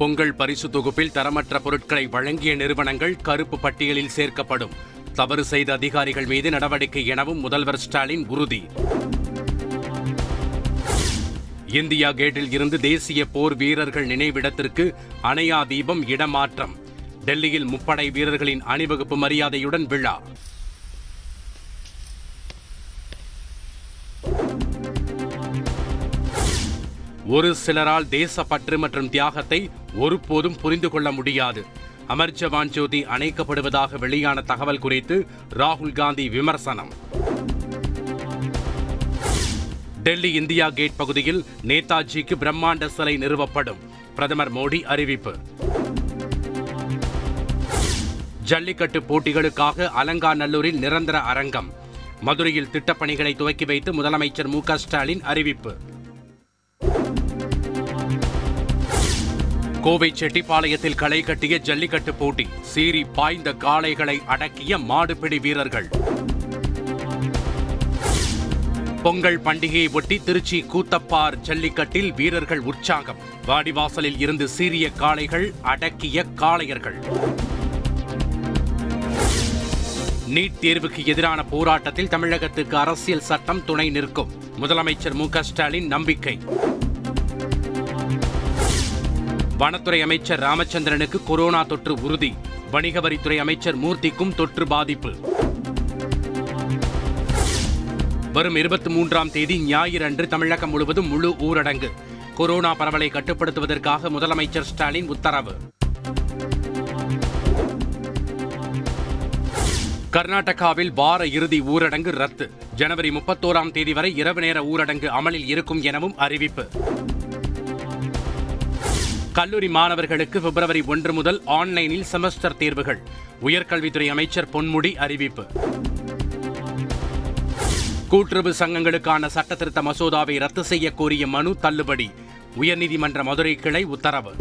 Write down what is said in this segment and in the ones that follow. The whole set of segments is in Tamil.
பொங்கல் பரிசு தொகுப்பில் தரமற்ற பொருட்களை வழங்கிய நிறுவனங்கள் கருப்பு பட்டியலில் சேர்க்கப்படும். தவறு செய்த அதிகாரிகள் மீது நடவடிக்கை எனவும் முதல்வர் ஸ்டாலின் உறுதி. இந்தியா கேட்டில் இருந்து தேசிய போர் வீரர்கள் நினைவிடத்திற்கு அணையா தீபம் இடமாற்றம். டெல்லியில் முப்படை வீரர்களின் அணிவகுப்பு மரியாதையுடன் விழா. ஒரு சிலரால் தேசப்பற்று மற்றும் தியாகத்தை ஒருபோதும் புரிந்து கொள்ள முடியாது. அமர் ஜவான் ஜோதி அணைக்கப்படுவதாக வெளியான தகவல் குறித்து ராகுல் காந்தி விமர்சனம். டெல்லி இந்தியா கேட் பகுதியில் நேதாஜிக்கு பிரம்மாண்ட சிலை நிறுவப்படும். பிரதமர் மோடி அறிவிப்பு. ஜல்லிக்கட்டு போட்டிகளுக்காக அலங்காநல்லூரில் நிரந்தர அரங்கம். மதுரையில் திட்டப்பணிகளை துவக்கி வைத்து முதலமைச்சர் மு க ஸ்டாலின் அறிவிப்பு. கோவை செட்டிப்பாளையத்தில் களை கட்டிய ஜல்லிக்கட்டு போட்டி. சீறி பாய்ந்த காளைகளை அடக்கிய மாடுபிடி வீரர்கள். பொங்கல் பண்டிகையை ஒட்டி திருச்சி கூத்தப்பார் ஜல்லிக்கட்டில் வீரர்கள் உற்சாகம். வாடிவாசலில் இருந்து சீரிய காளைகள் அடக்கிய காளையர்கள். நீட் தேர்வுக்கு எதிரான போராட்டத்தில் தமிழகத்துக்கு அரசியல் சட்டம் துணை நிற்கும். முதலமைச்சர் மு ஸ்டாலின் நம்பிக்கை. வனத்துறை அமைச்சர் ராமச்சந்திரனுக்கு கொரோனா தொற்று உறுதி. வணிக வரித்துறை அமைச்சர் மூர்த்திக்கும் தொற்று பாதிப்பு. வரும் இருபத்தி மூன்றாம் தேதி ஞாயிறு அன்று தமிழகம் முழுவதும் முழு ஊரடங்கு. கொரோனா பரவலை கட்டுப்படுத்துவதற்காக முதலமைச்சர் ஸ்டாலின் உத்தரவு. கர்நாடகாவில் வார இறுதி ஊரடங்கு ரத்து. ஜனவரி முப்பத்தோராம் தேதி வரை இரவு நேர ஊரடங்கு அமலில் இருக்கும் எனவும் அறிவிப்பு. கல்லூரி மாணவர்களுக்கு பிப்ரவரி ஒன்று முதல் ஆன்லைனில் செமஸ்டர் தேர்வுகள். உயர்கல்வித்துறை அமைச்சர் பொன்முடி அறிவிப்பு. கூட்டுறவு சங்கங்களுக்கான சட்டத்திருத்த மசோதாவை ரத்து செய்ய கோரிய மனு தள்ளுபடி. உயர்நீதிமன்ற மதுரை கிளை உத்தரவு.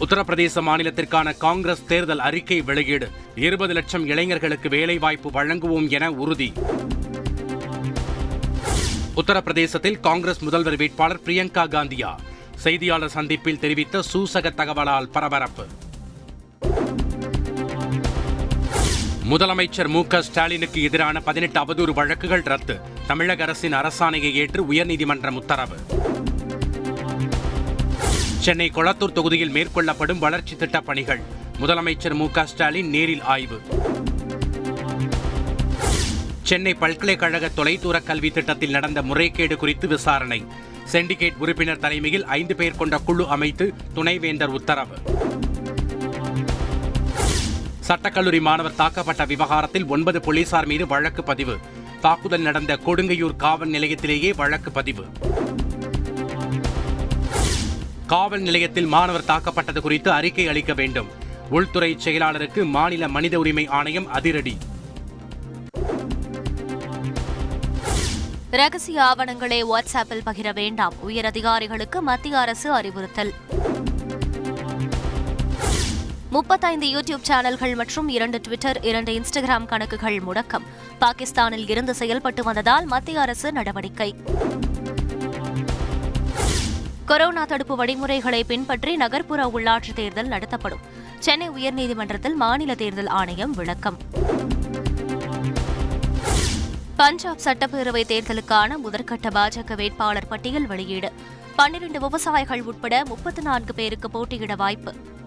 உத்தரப்பிரதேச மாநிலத்திற்கான காங்கிரஸ் தேர்தல் அறிக்கை வெளியீடு. இருபது லட்சம் இளைஞர்களுக்கு வேலைவாய்ப்பு வழங்குவோம் என உறுதி. உத்தரப்பிரதேசத்தில் காங்கிரஸ் முதல்வர் வேட்பாளர் பிரியங்கா காந்தியா. செய்தியாளர் சந்திப்பில் தெரிவித்த சூசக தகவலால் பரபரப்பு. முதலமைச்சர் மு க ஸ்டாலினுக்கு எதிரான பதினெட்டு அவதூறு வழக்குகள் ரத்து. தமிழக அரசின் அரசாணையை ஏற்று உயர்நீதிமன்றம் உத்தரவு. சென்னை கொளத்தூர் தொகுதியில் மேற்கொள்ளப்படும் வளர்ச்சி திட்டப் பணிகள். முதலமைச்சர் மு க ஸ்டாலின் நேரில் ஆய்வு. சென்னை பல்கலைக்கழக தொலைதூர கல்வி திட்டத்தில் நடந்த முறைகேடு குறித்து விசாரணை. செண்டிகேட் உறுப்பினர் தலைமையில் ஐந்து பேர் கொண்ட குழு அமைத்து துணைவேந்தர் உத்தரவு. சட்டக்கல்லூரி மாணவர் தாக்கப்பட்ட விவகாரத்தில் ஒன்பது போலீசார் மீது வழக்கு பதிவு. தாக்குதல் நடந்த கொடுங்கையூர் காவல் நிலையத்திலேயே வழக்கு பதிவு. காவல் நிலையத்தில் மாணவர் தாக்கப்பட்டது குறித்து அறிக்கை அளிக்க வேண்டும். உள்துறை செயலாளருக்கு மாநில மனித உரிமை ஆணையம் அதிரடி. ரகசிய ஆவணங்களை வாட்ஸ்அப்பில் பகிர வேண்டாம். உயர் அதிகாரிகளுக்கு மத்திய அரசு அறிவுறுத்தல். முப்பத்தைந்து யூடியூப் சேனல்கள் மற்றும் இரண்டு ட்விட்டர் இரண்டு இன்ஸ்டாகிராம் கணக்குகள் முடக்கம். பாகிஸ்தானில் இருந்து செயல்பட்டு வந்ததால் மத்திய அரசு நடவடிக்கை. கொரோனா தடுப்பு வழிமுறைகளை பின்பற்றி நகர்ப்புற உள்ளாட்சித் தேர்தல் நடத்தப்படும். சென்னை உயர்நீதிமன்றத்தில் மாநில தேர்தல் ஆணையம் விளக்கம். பஞ்சாப் சட்டப்பேரவை தேர்தலுக்கான முதற்கட்ட பாஜக வேட்பாளர் பட்டியல் வெளியீடு. பன்னிரண்டு விவசாயிகள் உட்பட முப்பத்து நான்கு பேருக்கு போட்டியிட வாய்ப்பு.